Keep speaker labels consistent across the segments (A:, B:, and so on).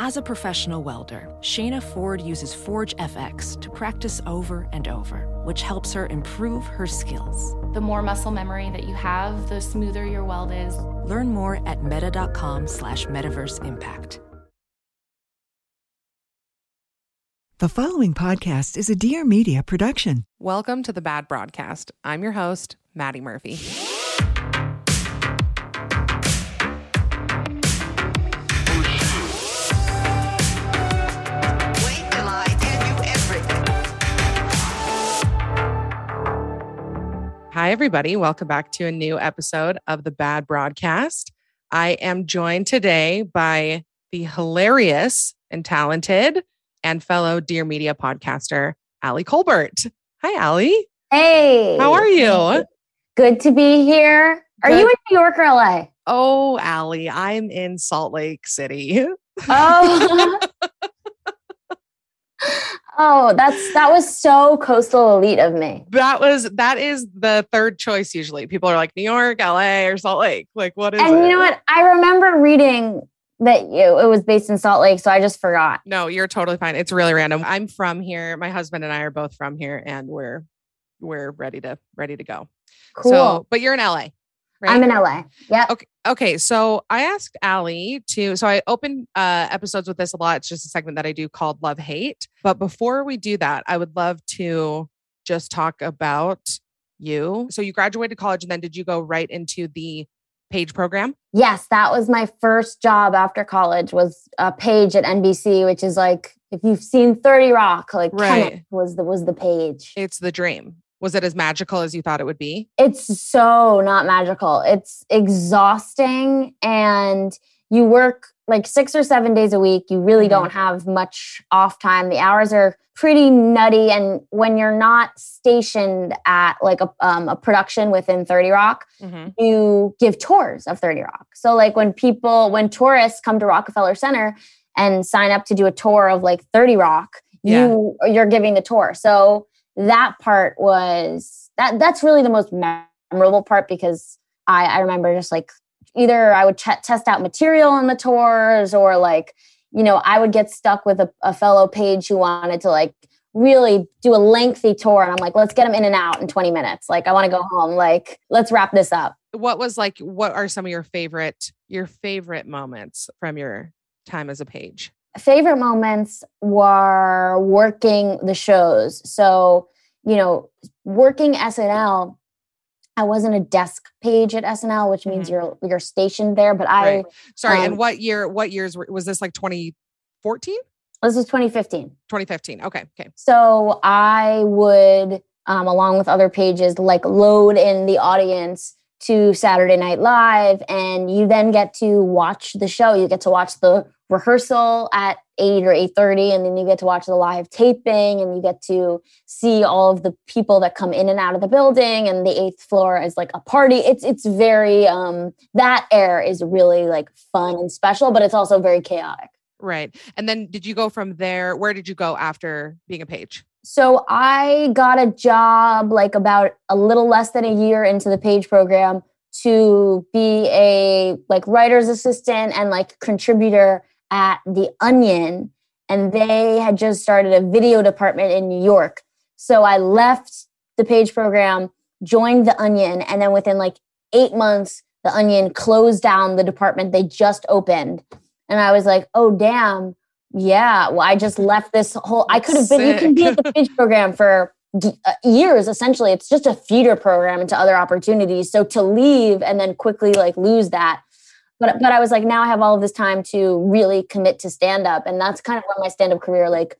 A: As a professional welder, Shayna Ford uses Forge FX to practice over and over, which helps her improve her skills.
B: The more muscle memory that you have, the smoother your weld is.
A: Learn more at meta.com slash metaverse impact.
C: The following podcast is a Dear Media production.
D: Welcome to the Bad Broadcast. I'm your host, Maddie Murphy. Hi, everybody. Welcome back to a new episode of the Bad Broadcast. I am joined today by the hilarious and talented and fellow Dear Media podcaster, Ali Kolbert. Hi, Ali.
B: Hey.
D: How are you?
B: Good to be here. Are Good. you in New York or LA?
D: Oh, Ali, I'm in Salt Lake City.
B: Oh, Oh, that's that was so coastal elite of me.
D: That was that is the third choice usually. People are like New York, LA, or Salt Lake. Like what is
B: And
D: it?
B: you know what? I remember reading that it was based in Salt Lake, so I just forgot.
D: No, you're totally fine. It's really random. I'm from here. My husband and I are both from here and we're we're ready to ready to go.
B: Cool. So,
D: but you're in LA.
B: Right? I'm in LA. Yeah.
D: Okay. Okay. So I asked Ali to, so I open uh, episodes with this a lot. It's just a segment that I do called Love Hate. But before we do that, I would love to just talk about you. So you graduated college and then did you go right into the page program?
B: Yes. That was my first job after college was a page at NBC, which is like, if you've seen 30 Rock, like right. Kenneth was the was the page.
D: It's the dream. Was it as magical as you thought it would be?
B: It's so not magical. It's exhausting and you work like six or seven days a week. You really don't mm-hmm. have much off time. The hours are pretty nutty. And when you're not stationed at like a, um, a production within 30 Rock, mm-hmm. you give tours of 30 Rock. So, like when people, when tourists come to Rockefeller Center and sign up to do a tour of like 30 Rock, yeah. you you're giving the tour. So that part was that that's really the most memorable part because I, I remember just like either I would ch- test out material on the tours or like, you know, I would get stuck with a, a fellow page who wanted to like really do a lengthy tour. And I'm like, let's get them in and out in 20 minutes. Like, I want to go home. Like, let's wrap this up.
D: What was like, what are some of your favorite, your favorite moments from your time as a page?
B: favorite moments were working the shows. So, you know, working SNL, I wasn't a desk page at SNL, which means mm-hmm. you're you're stationed there. But I right.
D: sorry. Um, and what year? What years was this? Like 2014?
B: This was
D: 2015. 2015. Okay. Okay.
B: So I would, um, along with other pages, like load in the audience to Saturday Night Live, and you then get to watch the show. You get to watch the rehearsal at eight or eight thirty, and then you get to watch the live taping, and you get to see all of the people that come in and out of the building, and the eighth floor is like a party. It's it's very um, that air is really like fun and special, but it's also very chaotic.
D: Right. And then did you go from there? Where did you go after being a page?
B: So I got a job like about a little less than a year into the page program to be a like writer's assistant and like contributor at the Onion and they had just started a video department in New York. So I left the page program, joined the Onion and then within like 8 months the Onion closed down the department they just opened. And I was like, "Oh damn, yeah. Well, I just left this whole, I could have been, you can be at the pitch program for uh, years essentially it's just a feeder program into other opportunities so to leave and then quickly like lose that but but i was like now i have all of this time to really commit to stand up and that's kind of where my stand up career like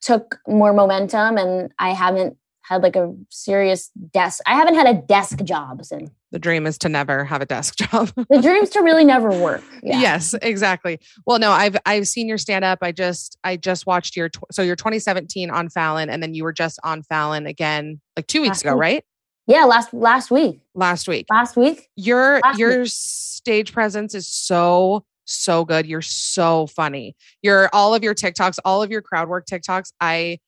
B: took more momentum and i haven't had like a serious desk. I haven't had a desk job
D: since. The dream is to never have a desk job.
B: the dream's to really never work.
D: Yeah. Yes, exactly. Well, no, I've I've seen your stand up. I just I just watched your so your 2017 on Fallon, and then you were just on Fallon again like two weeks last ago, week. right?
B: Yeah, last last week.
D: Last week.
B: Last week.
D: Your last your week. stage presence is so so good. You're so funny. Your all of your TikToks, all of your crowd work TikToks. I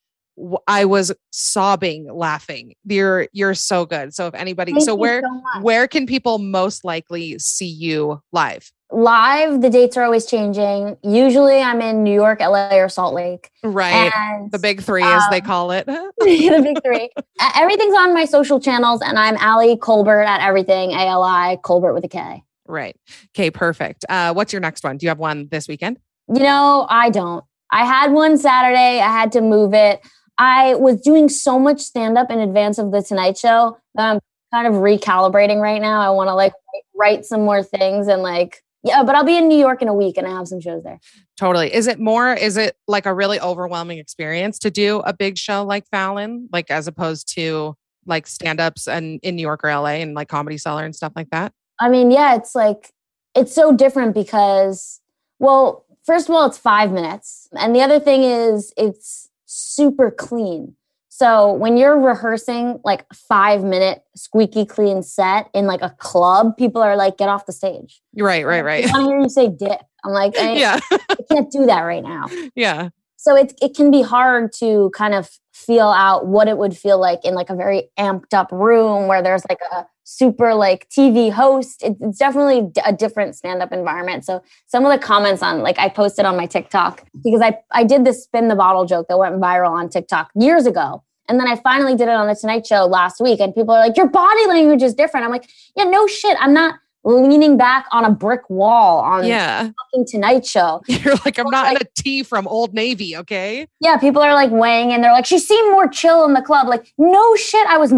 D: I was sobbing laughing. You're you're so good. So if anybody Thank so where so where can people most likely see you live?
B: Live, the dates are always changing. Usually I'm in New York, LA, or Salt Lake.
D: Right. And, the big three, um, as they um, call it. the
B: big three. Everything's on my social channels, and I'm Ali Kolbert at everything, A L I Kolbert with a K.
D: Right. Okay, perfect. Uh, what's your next one? Do you have one this weekend?
B: You know, I don't. I had one Saturday, I had to move it. I was doing so much stand up in advance of the Tonight Show that I'm kind of recalibrating right now. I want to like write some more things and like yeah, but I'll be in New York in a week and I have some shows there.
D: Totally. Is it more is it like a really overwhelming experience to do a big show like Fallon like as opposed to like stand-ups and in New York or LA and like comedy cellar and stuff like that?
B: I mean, yeah, it's like it's so different because well, first of all, it's 5 minutes. And the other thing is it's super clean. So when you're rehearsing like five minute squeaky clean set in like a club, people are like, get off the stage.
D: Right, right, right.
B: I hear you say dip. I'm like, I, yeah. I can't do that right now.
D: Yeah.
B: So it it can be hard to kind of feel out what it would feel like in like a very amped up room where there's like a super like TV host. It's definitely a different stand up environment. So some of the comments on like I posted on my TikTok because I I did this spin the bottle joke that went viral on TikTok years ago. And then I finally did it on the Tonight Show last week and people are like your body language is different. I'm like, yeah, no shit. I'm not leaning back on a brick wall on yeah. fucking Tonight Show.
D: You're like, I'm not like, in a tee from Old Navy, okay?
B: Yeah, people are like weighing and they're like, she seemed more chill in the club. Like, no shit, I was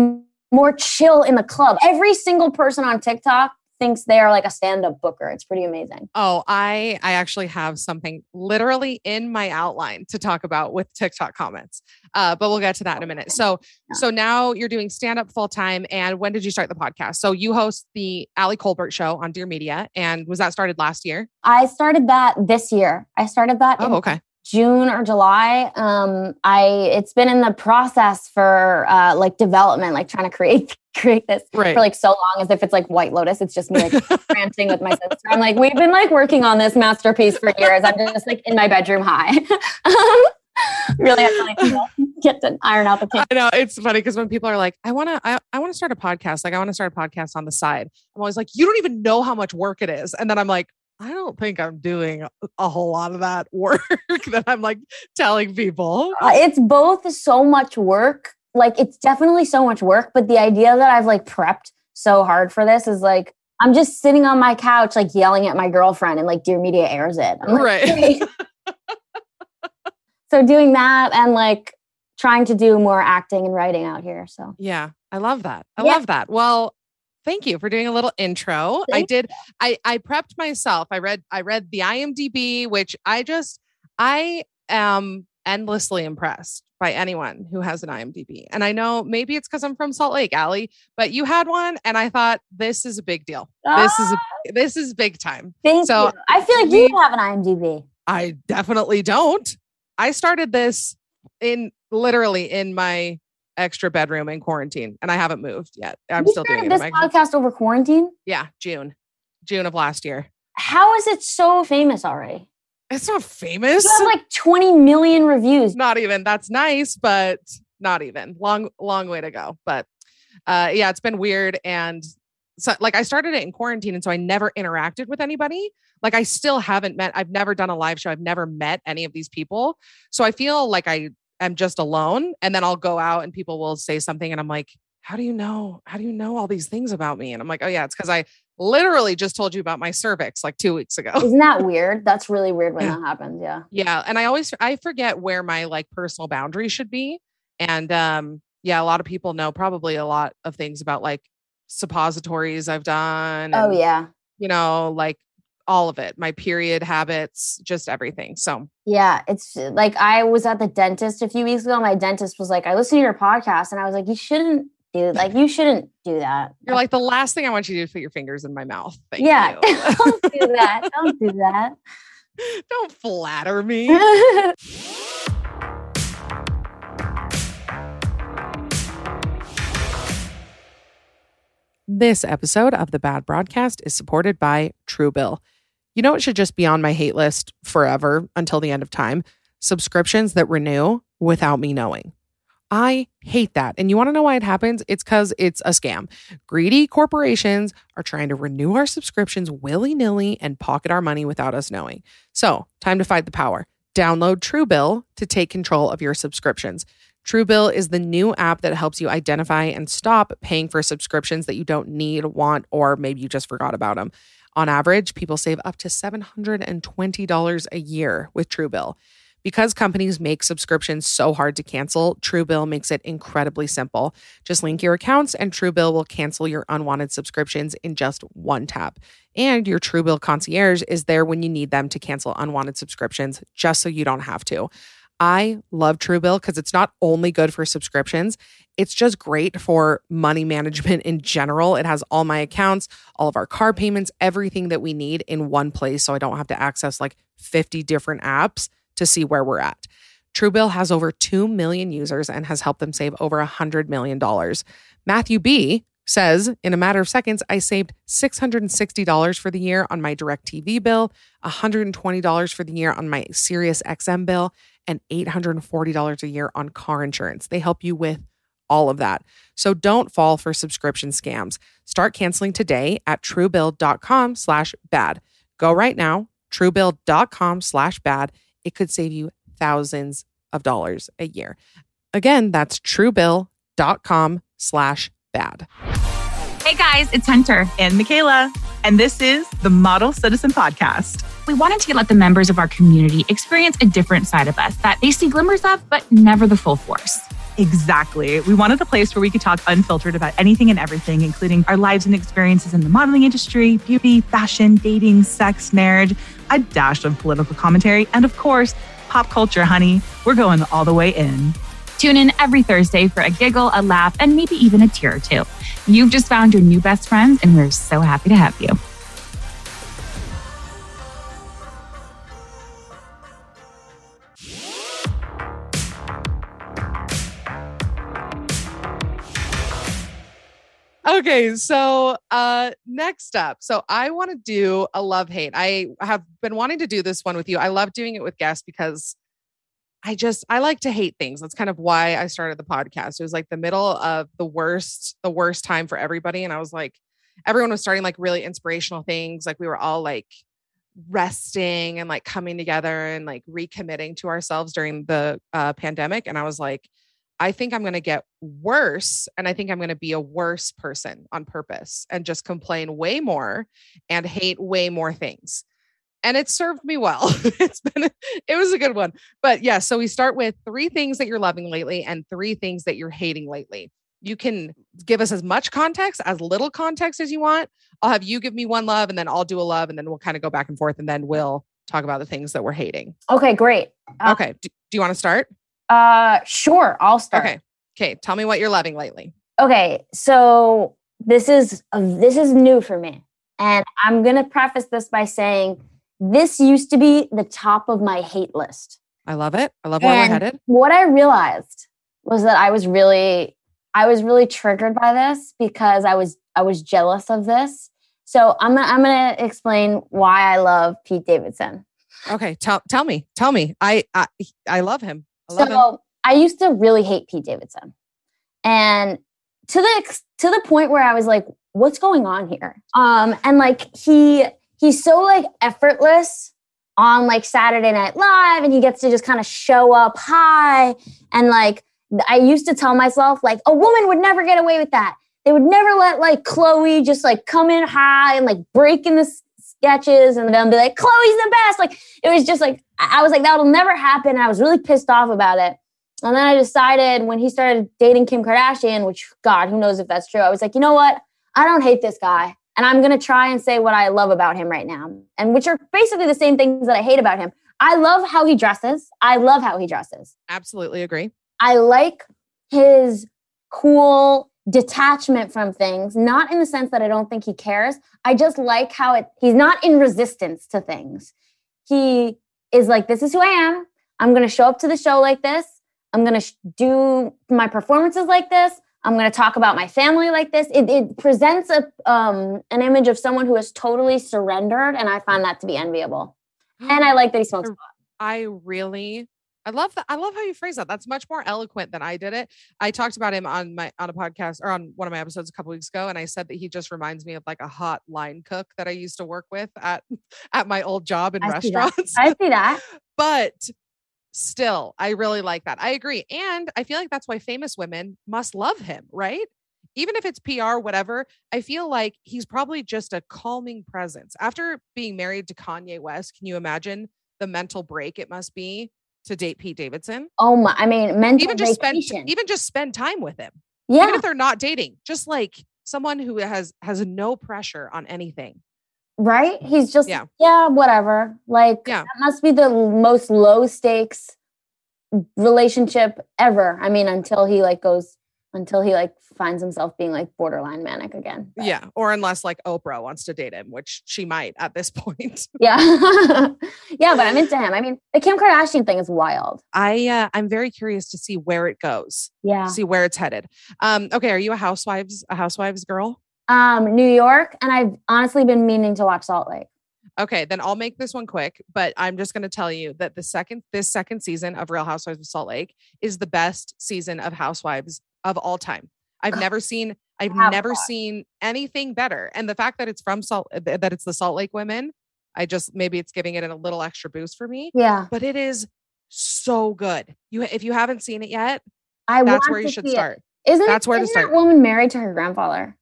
B: more chill in the club. Every single person on TikTok thinks they are like a stand-up booker. It's pretty amazing.
D: Oh, I I actually have something literally in my outline to talk about with TikTok comments. Uh, but we'll get to that in a minute. So yeah. so now you're doing stand-up full time. And when did you start the podcast? So you host the Ali Kolbert show on Dear Media. And was that started last year?
B: I started that this year. I started that oh,
D: okay.
B: June or July. Um, I it's been in the process for uh, like development, like trying to create create this right. for like so long, as if it's like White Lotus. It's just me like ranting with my sister. I'm like, we've been like working on this masterpiece for years. I'm just like in my bedroom high. Um, really like, get to iron out the kinks.
D: I know it's funny because when people are like, I wanna I, I wanna start a podcast, like I wanna start a podcast on the side. I'm always like, you don't even know how much work it is. And then I'm like, I don't think I'm doing a whole lot of that work that I'm like telling people.
B: Uh, it's both so much work. Like it's definitely so much work, but the idea that I've like prepped so hard for this is like I'm just sitting on my couch like yelling at my girlfriend and like Dear Media airs it. I'm like, right. Hey. so doing that and like trying to do more acting and writing out here. So
D: yeah, I love that. I yeah. love that. Well, thank you for doing a little intro. Thank I did I I prepped myself. I read I read the IMDb which I just I am endlessly impressed by anyone who has an IMDb. And I know maybe it's cuz I'm from Salt Lake, Ali but you had one and I thought this is a big deal. Ah, this is a, ah. this is big time. Thank
B: so, you. I feel like we, you have an IMDb.
D: I definitely don't. I started this in literally in my extra bedroom in quarantine, and I haven't moved yet. I'm
B: you
D: still doing
B: this podcast over quarantine.
D: Yeah, June, June of last year.
B: How is it so famous already?
D: It's not famous.
B: You have like 20 million reviews.
D: Not even. That's nice, but not even. Long, long way to go. But uh, yeah, it's been weird. And so, like, I started it in quarantine, and so I never interacted with anybody. Like, I still haven't met. I've never done a live show. I've never met any of these people. So I feel like I am just alone and then I'll go out and people will say something and I'm like, how do you know? How do you know all these things about me? And I'm like, oh yeah, it's because I literally just told you about my cervix like two weeks ago.
B: Isn't that weird? That's really weird when yeah. that happens. Yeah.
D: Yeah. And I always I forget where my like personal boundary should be. And um, yeah, a lot of people know probably a lot of things about like suppositories I've done.
B: Oh, and, oh yeah.
D: You know, like all of it my period habits just everything so
B: yeah it's uh, like i was at the dentist a few weeks ago my dentist was like i listened to your podcast and i was like you shouldn't do like you shouldn't do that
D: you're like the last thing i want you to do is put your fingers in my mouth Thank yeah
B: don't do that don't do that
D: don't flatter me This episode of the Bad Broadcast is supported by Truebill. You know, it should just be on my hate list forever until the end of time subscriptions that renew without me knowing. I hate that. And you want to know why it happens? It's because it's a scam. Greedy corporations are trying to renew our subscriptions willy nilly and pocket our money without us knowing. So, time to fight the power. Download Truebill to take control of your subscriptions. Truebill is the new app that helps you identify and stop paying for subscriptions that you don't need, want, or maybe you just forgot about them. On average, people save up to $720 a year with Truebill. Because companies make subscriptions so hard to cancel, Truebill makes it incredibly simple. Just link your accounts, and Truebill will cancel your unwanted subscriptions in just one tap. And your Truebill concierge is there when you need them to cancel unwanted subscriptions, just so you don't have to. I love Truebill because it's not only good for subscriptions, it's just great for money management in general. It has all my accounts, all of our car payments, everything that we need in one place. So I don't have to access like 50 different apps to see where we're at. Truebill has over 2 million users and has helped them save over $100 million. Matthew B says, in a matter of seconds, I saved $660 for the year on my DirecTV bill, $120 for the year on my SiriusXM XM bill, and $840 a year on car insurance. They help you with all of that. So don't fall for subscription scams. Start canceling today at truebill.com slash bad. Go right now, truebill.com slash bad. It could save you thousands of dollars a year. Again, that's truebill.com slash bad.
E: Hey guys, it's Hunter
F: and Michaela
E: and this is the Model Citizen Podcast.
F: We wanted to let the members of our community experience a different side of us that they see glimmers of, but never the full force.
E: Exactly. We wanted a place where we could talk unfiltered about anything and everything, including our lives and experiences in the modeling industry, beauty, fashion, dating, sex, marriage, a dash of political commentary, and of course, pop culture, honey. We're going all the way in.
F: Tune in every Thursday for a giggle, a laugh, and maybe even a tear or two. You've just found your new best friends, and we're so happy to have you.
D: okay so uh next up so i want to do a love hate i have been wanting to do this one with you i love doing it with guests because I just I like to hate things. That's kind of why I started the podcast. It was like the middle of the worst, the worst time for everybody. And I was like, everyone was starting like really inspirational things. Like we were all like resting and like coming together and like recommitting to ourselves during the uh, pandemic. And I was like, I think I'm going to get worse. And I think I'm going to be a worse person on purpose and just complain way more and hate way more things and it served me well. it's been it was a good one. But yeah, so we start with three things that you're loving lately and three things that you're hating lately. You can give us as much context, as little context as you want. I'll have you give me one love and then I'll do a love and then we'll kind of go back and forth and then we'll talk about the things that we're hating.
B: Okay, great.
D: Uh, okay, do, do you want to start?
B: Uh sure, I'll start.
D: Okay. Okay, tell me what you're loving lately.
B: Okay, so this is uh, this is new for me. And I'm going to preface this by saying this used to be the top of my hate list.
D: I love it. I love where and we're headed.
B: What I realized was that I was really I was really triggered by this because I was I was jealous of this. So I'm gonna, I'm going to explain why I love Pete Davidson.
D: Okay, tell tell me. Tell me. I I I love him. I love so him. I
B: used to really hate Pete Davidson. And to the to the point where I was like what's going on here? Um and like he he's so like effortless on like Saturday Night Live and he gets to just kind of show up high. And like, I used to tell myself, like, a woman would never get away with that. They would never let like Chloe just like come in high and like break in the s- sketches and then be like, Chloe's the best. Like, it was just like, I, I was like, that'll never happen. I was really pissed off about it. And then I decided when he started dating Kim Kardashian, which God, who knows if that's true, I was like, you know what? I don't hate this guy and I'm going to try and say what I love about him right now, and which are basically the same things that I hate about him. I love how he dresses. I love how he dresses.
D: Absolutely agree. I
B: like his cool detachment from things, not in the sense that I don't think he cares. I just like how it he's not in resistance to things. He is like this is who I am. I'm going to show up to the show like this. I'm going to sh- do my performances like this. I'm going to talk about my family like this. It, it presents a um, an image of someone who has totally surrendered, and I find that to be enviable. And I like that he smokes.
D: I really, I love that. I love how you phrase that. That's much more eloquent than I did it. I talked about him on my on a podcast or on one of my episodes a couple weeks ago, and I said that he just reminds me of like a hot line cook that I used to work with at at my old job in I restaurants.
B: See I see that.
D: but still i really like that i agree and i feel like that's why famous women must love him right even if it's pr whatever i feel like he's probably just a calming presence after being married to kanye west can you imagine the mental break it must be to date pete davidson
B: oh my i mean mental
D: even just vacation. spend even just spend time with him yeah even if they're not dating just like someone who has has no pressure on anything
B: right? He's just yeah, yeah whatever. Like yeah. that must be the most low stakes relationship ever. I mean, until he like goes until he like finds himself being like borderline manic again.
D: But. Yeah, or unless like Oprah wants to date him, which she might at this point.
B: yeah. yeah, but I'm into him. I mean, the Kim Kardashian thing is wild.
D: I uh, I'm very curious to see where it goes.
B: Yeah.
D: See where it's headed. Um okay, are you a housewives a housewives girl?
B: um, New York, and I've honestly been meaning to watch Salt Lake.
D: Okay, then I'll make this one quick, but I'm just going to tell you that the second this second season of Real Housewives of Salt Lake is the best season of Housewives of all time. I've God. never seen I've never seen anything better. And the fact that it's from Salt that it's the Salt Lake women, I just maybe it's giving it a little extra boost for me.
B: Yeah.
D: But it is so good. You if you haven't seen it yet, I that's where you should start.
B: It. Isn't that's where isn't to start. That woman married to her grandfather.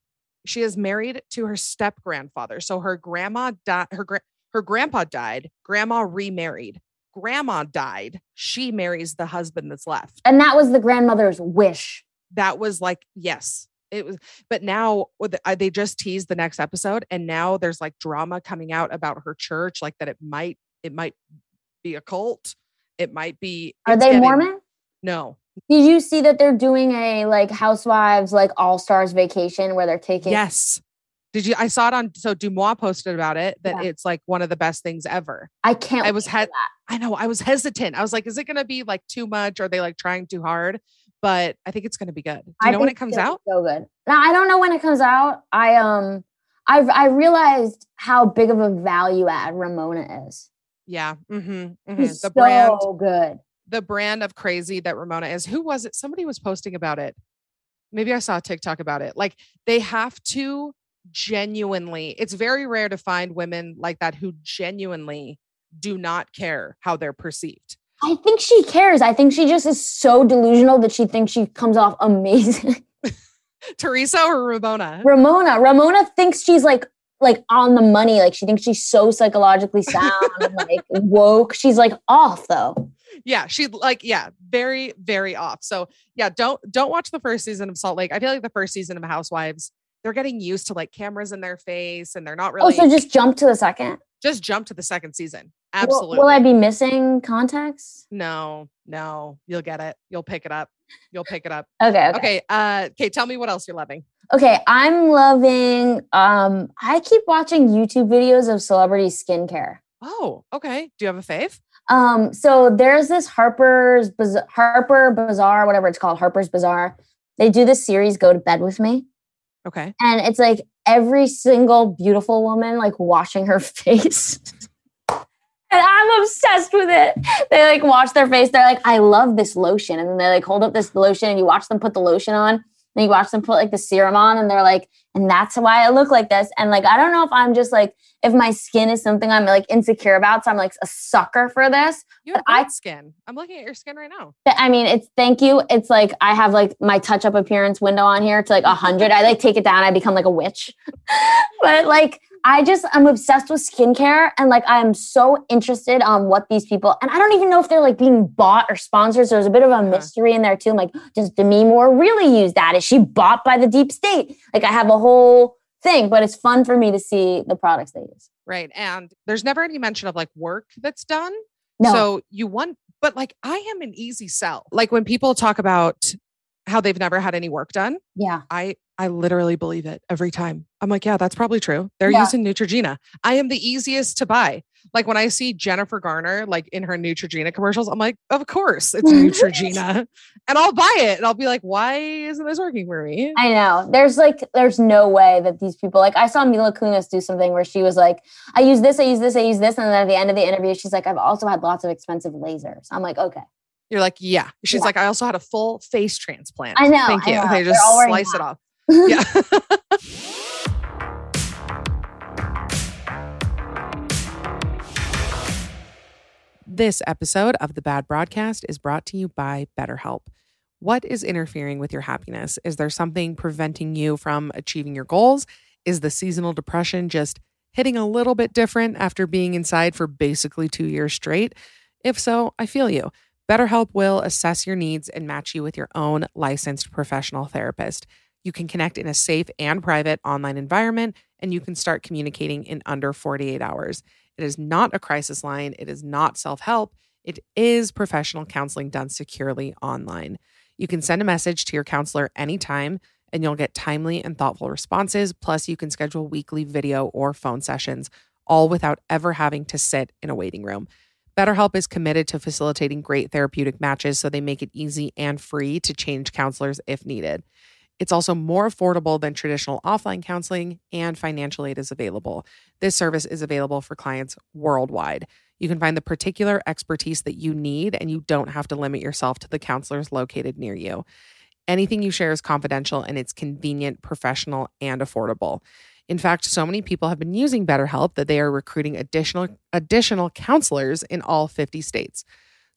D: She is married to her step grandfather. So her grandma died. Her gra- her grandpa died. Grandma remarried. Grandma died. She marries the husband that's left.
B: And that was the grandmother's wish.
D: That was like yes, it was. But now uh, they just teased the next episode, and now there's like drama coming out about her church, like that it might it might be a cult. It might be.
B: Are they getting, Mormon?
D: No,
B: did you see that they're doing a like housewives like all stars vacation where they're taking
D: Yes. Did you I saw it on so Dumois posted about it that yeah. it's like one of the best things ever.
B: I can't I was he- I
D: know I was hesitant. I was like, is it gonna be like too much? Are they like trying too hard? But I think it's gonna be good. Do you I know when it comes out?
B: So good. Now I don't know when it comes out. I um I have I realized how big of a value add Ramona is.
D: Yeah. Mm-hmm.
B: mm-hmm. The so brand. good
D: the brand of crazy that Ramona is. Who was it? Somebody was posting about it. Maybe I saw TikTok about it. Like they have to genuinely, it's very rare to find women like that who genuinely do not care how they're perceived.
B: I think she cares. I think she just is so delusional that she thinks she comes off amazing.
D: Teresa or Ramona?
B: Ramona. Ramona thinks she's like like on the money. Like she thinks she's so psychologically sound, like woke. She's like off though.
D: Yeah, she like yeah, very very off. So yeah, don't don't watch the first season of Salt Lake. I feel like the first season of Housewives, they're getting used to like cameras in their face, and they're not really.
B: Oh, so just jump to the second.
D: Just jump to the second season. Absolutely.
B: Will, will I be missing context?
D: No, no, you'll get it. You'll pick it up. You'll pick it up.
B: Okay.
D: Okay. Okay. Uh, Kate, Tell me what else you're loving.
B: Okay, I'm loving. Um, I keep watching YouTube videos of celebrity skincare.
D: Oh, okay. Do you have a fave?
B: Um, so there's this Harper's Harper Bazaar, whatever it's called, Harper's Bazaar. They do this series, Go to Bed with Me.
D: Okay.
B: And it's like every single beautiful woman like washing her face. And I'm obsessed with it. They like wash their face. They're like, I love this lotion. And then they like hold up this lotion and you watch them put the lotion on. And you watch them put like the serum on and they're like, and that's why I look like this. And like, I don't know if I'm just like, if my skin is something I'm like insecure about. So I'm like a sucker for this.
D: You have I, skin. I'm looking at your skin right now. I
B: mean, it's thank you. It's like I have like my touch up appearance window on here to like a hundred. I like take it down. I become like a witch. but like I just i am obsessed with skincare and like I am so interested on what these people and I don't even know if they're like being bought or sponsored. So there's a bit of a uh-huh. mystery in there too. I'm like, does Demi Moore really use that? Is she bought by the deep state? Like I have a whole thing, but it's fun for me to see the products they use.
D: Right. And there's never any mention of like work that's done. No. So you want, but like I am an easy sell. Like when people talk about how they've never had any work done.
B: Yeah.
D: I I literally believe it every time. I'm like, yeah, that's probably true. They're yeah. using Neutrogena. I am the easiest to buy. Like when I see Jennifer Garner, like in her Neutrogena commercials, I'm like, of course it's Neutrogena. and I'll buy it. And I'll be like, why isn't this working for me?
B: I know. There's like, there's no way that these people, like I saw Mila Kunis do something where she was like, I use this, I use this, I use this. And then at the end of the interview, she's like, I've also had lots of expensive lasers. I'm like, okay.
D: You're like, yeah. She's yeah. like, I also had a full face transplant.
B: I know.
D: Thank you. Know. They just slice that. it off yeah. This episode of The Bad Broadcast is brought to you by BetterHelp. What is interfering with your happiness? Is there something preventing you from achieving your goals? Is the seasonal depression just hitting a little bit different after being inside for basically two years straight? If so, I feel you. BetterHelp will assess your needs and match you with your own licensed professional therapist. You can connect in a safe and private online environment, and you can start communicating in under 48 hours. It is not a crisis line, it is not self help. It is professional counseling done securely online. You can send a message to your counselor anytime, and you'll get timely and thoughtful responses. Plus, you can schedule weekly video or phone sessions, all without ever having to sit in a waiting room. BetterHelp is committed to facilitating great therapeutic matches so they make it easy and free to change counselors if needed. It's also more affordable than traditional offline counseling, and financial aid is available. This service is available for clients worldwide. You can find the particular expertise that you need, and you don't have to limit yourself to the counselors located near you. Anything you share is confidential and it's convenient, professional, and affordable. In fact, so many people have been using BetterHelp that they are recruiting additional additional counselors in all 50 states.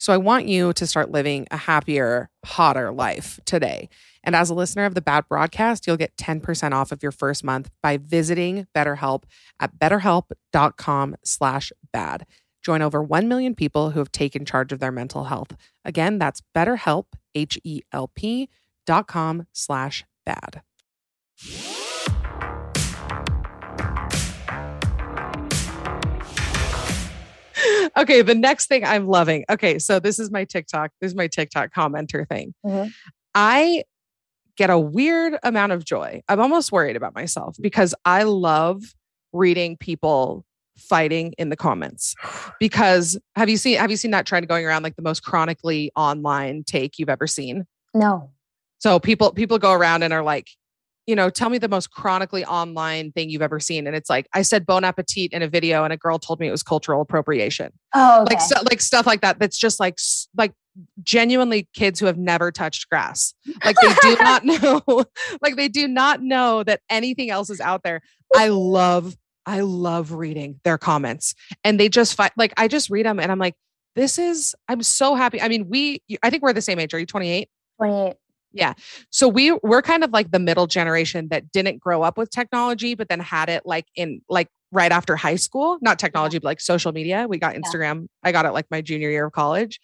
D: So I want you to start living a happier, hotter life today. And as a listener of the Bad Broadcast, you'll get 10% off of your first month by visiting BetterHelp at betterhelp.com slash bad. Join over 1 million people who have taken charge of their mental health. Again, that's betterhelp, H-E-L-P dot com slash bad. okay, the next thing I'm loving. Okay, so this is my TikTok. This is my TikTok commenter thing. Mm-hmm. I get a weird amount of joy. I'm almost worried about myself because I love reading people fighting in the comments because have you seen have you seen that trend going around like the most chronically online take you've ever seen
B: no
D: so people people go around and are like you know, tell me the most chronically online thing you've ever seen. And it's like, I said bon appetit in a video and a girl told me it was cultural appropriation.
B: Oh,
D: okay. like, like stuff like that. That's just like, like genuinely kids who have never touched grass. Like they do not know, like they do not know that anything else is out there. I love, I love reading their comments and they just fight. Like I just read them and I'm like, this is, I'm so happy. I mean, we, I think we're the same age. Are you 28?
B: 28.
D: Yeah. So we we're kind of like the middle generation that didn't grow up with technology, but then had it like in like right after high school, not technology, yeah. but like social media. We got Instagram. Yeah. I got it like my junior year of college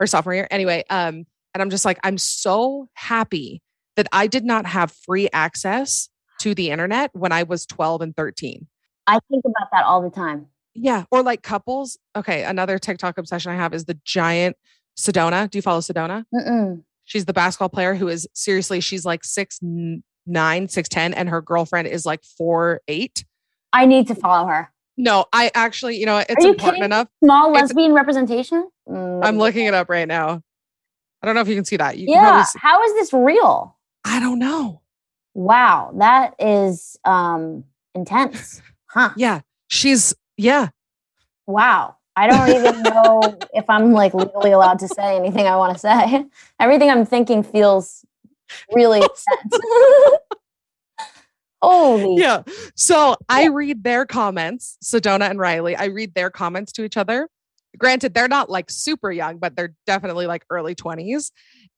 D: or sophomore year. Anyway, um, and I'm just like, I'm so happy that I did not have free access to the internet when I was 12 and 13.
B: I think about that all the time.
D: Yeah. Or like couples. Okay. Another TikTok obsession I have is the giant Sedona. Do you follow Sedona?
B: Mm-mm.
D: She's the basketball player who is seriously, she's like six nine, six ten, and her girlfriend is like four eight.
B: I need to follow her.
D: No, I actually, you know, it's you important kidding? enough.
B: Small lesbian it's, representation.
D: Mm-hmm. I'm looking it up right now. I don't know if you can see that. You
B: yeah. See. How is this real?
D: I don't know.
B: Wow, that is um intense. Huh.
D: yeah. She's yeah.
B: Wow. I don't even know if I'm like legally allowed to say anything I want to say. Everything I'm thinking feels really intense. Holy.
D: Yeah. So yeah. I read their comments, Sedona and Riley. I read their comments to each other granted they're not like super young but they're definitely like early 20s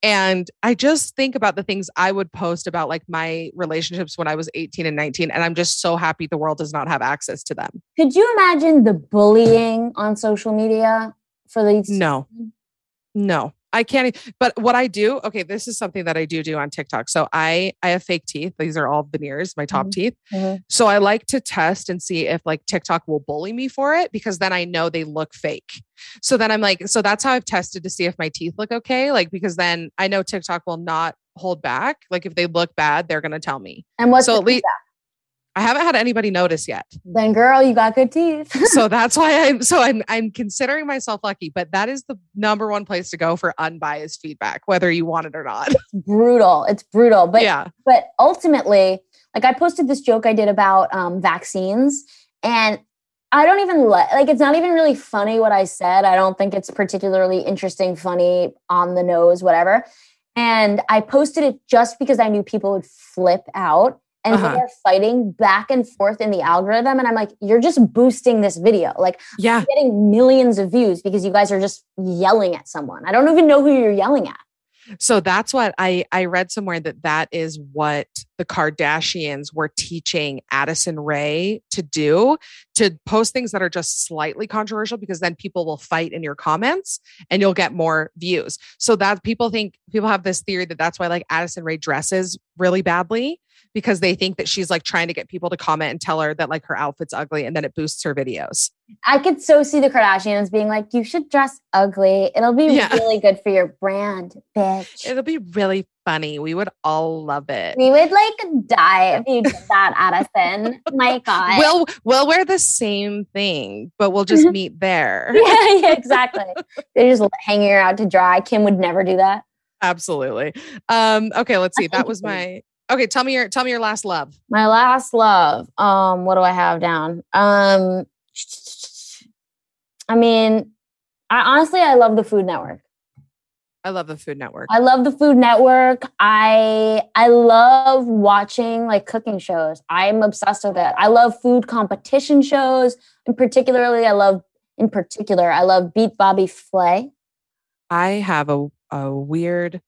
D: and i just think about the things i would post about like my relationships when i was 18 and 19 and i'm just so happy the world does not have access to them
B: could you imagine the bullying on social media for these
D: no no I can't. But what I do, okay, this is something that I do do on TikTok. So I I have fake teeth. These are all veneers, my top mm-hmm. teeth. Mm-hmm. So I like to test and see if like TikTok will bully me for it because then I know they look fake. So then I'm like, so that's how I've tested to see if my teeth look okay. Like because then I know TikTok will not hold back. Like if they look bad, they're gonna tell me.
B: And what's so the at least,
D: I haven't had anybody notice yet.
B: Then girl, you got good teeth.
D: so that's why I'm so I'm I'm considering myself lucky, but that is the number one place to go for unbiased feedback, whether you want it or not.
B: It's brutal. It's brutal. But yeah. but ultimately, like I posted this joke I did about um, vaccines and I don't even let like it's not even really funny what I said. I don't think it's particularly interesting, funny, on the nose, whatever. And I posted it just because I knew people would flip out and uh-huh. they are fighting back and forth in the algorithm and i'm like you're just boosting this video like yeah I'm getting millions of views because you guys are just yelling at someone i don't even know who you're yelling at
D: so that's what i i read somewhere that that is what the Kardashians were teaching Addison Rae to do to post things that are just slightly controversial because then people will fight in your comments and you'll get more views. So that people think people have this theory that that's why like Addison Rae dresses really badly because they think that she's like trying to get people to comment and tell her that like her outfit's ugly and then it boosts her videos.
B: I could so see the Kardashians being like, you should dress ugly. It'll be yeah. really good for your brand, bitch. It'll
D: be really funny. We would all love it.
B: We would like die if you did that, Addison. My God.
D: We'll we'll wear the same thing, but we'll just meet there. yeah,
B: yeah, exactly. They're just hanging her out to dry. Kim would never do that.
D: Absolutely. Um, okay, let's see. That was my okay. Tell me your tell me your last love.
B: My last love. Um, what do I have down? Um I mean, I honestly I love the Food Network.
D: I love the Food Network.
B: I love the Food Network. I I love watching like cooking shows. I'm obsessed with it. I love food competition shows. And particularly I love in particular, I love Beat Bobby Flay.
D: I have a a weird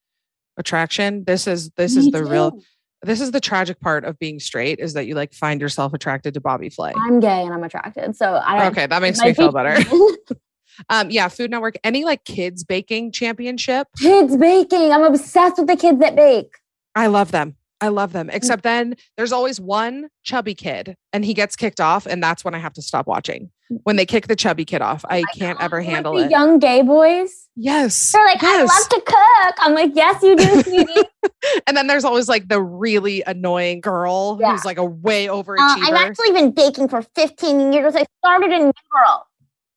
D: attraction. This is this Me is the too. real this is the tragic part of being straight is that you like find yourself attracted to Bobby Flay.
B: I'm gay and I'm attracted, so I
D: okay. That makes me feel better. Um, yeah, Food Network. Any like kids baking championship?
B: Kids baking. I'm obsessed with the kids that bake.
D: I love them. I love them. Mm. Except then there's always one chubby kid and he gets kicked off. And that's when I have to stop watching. Mm. When they kick the chubby kid off, I, I can't ever handle it.
B: Young gay boys.
D: Yes.
B: They're like, yes. I love to cook. I'm like, yes, you do, sweetie.
D: and then there's always like the really annoying girl yeah. who's like a way uh, overachiever. Uh, I've
B: actually been baking for 15 years. I started in New World.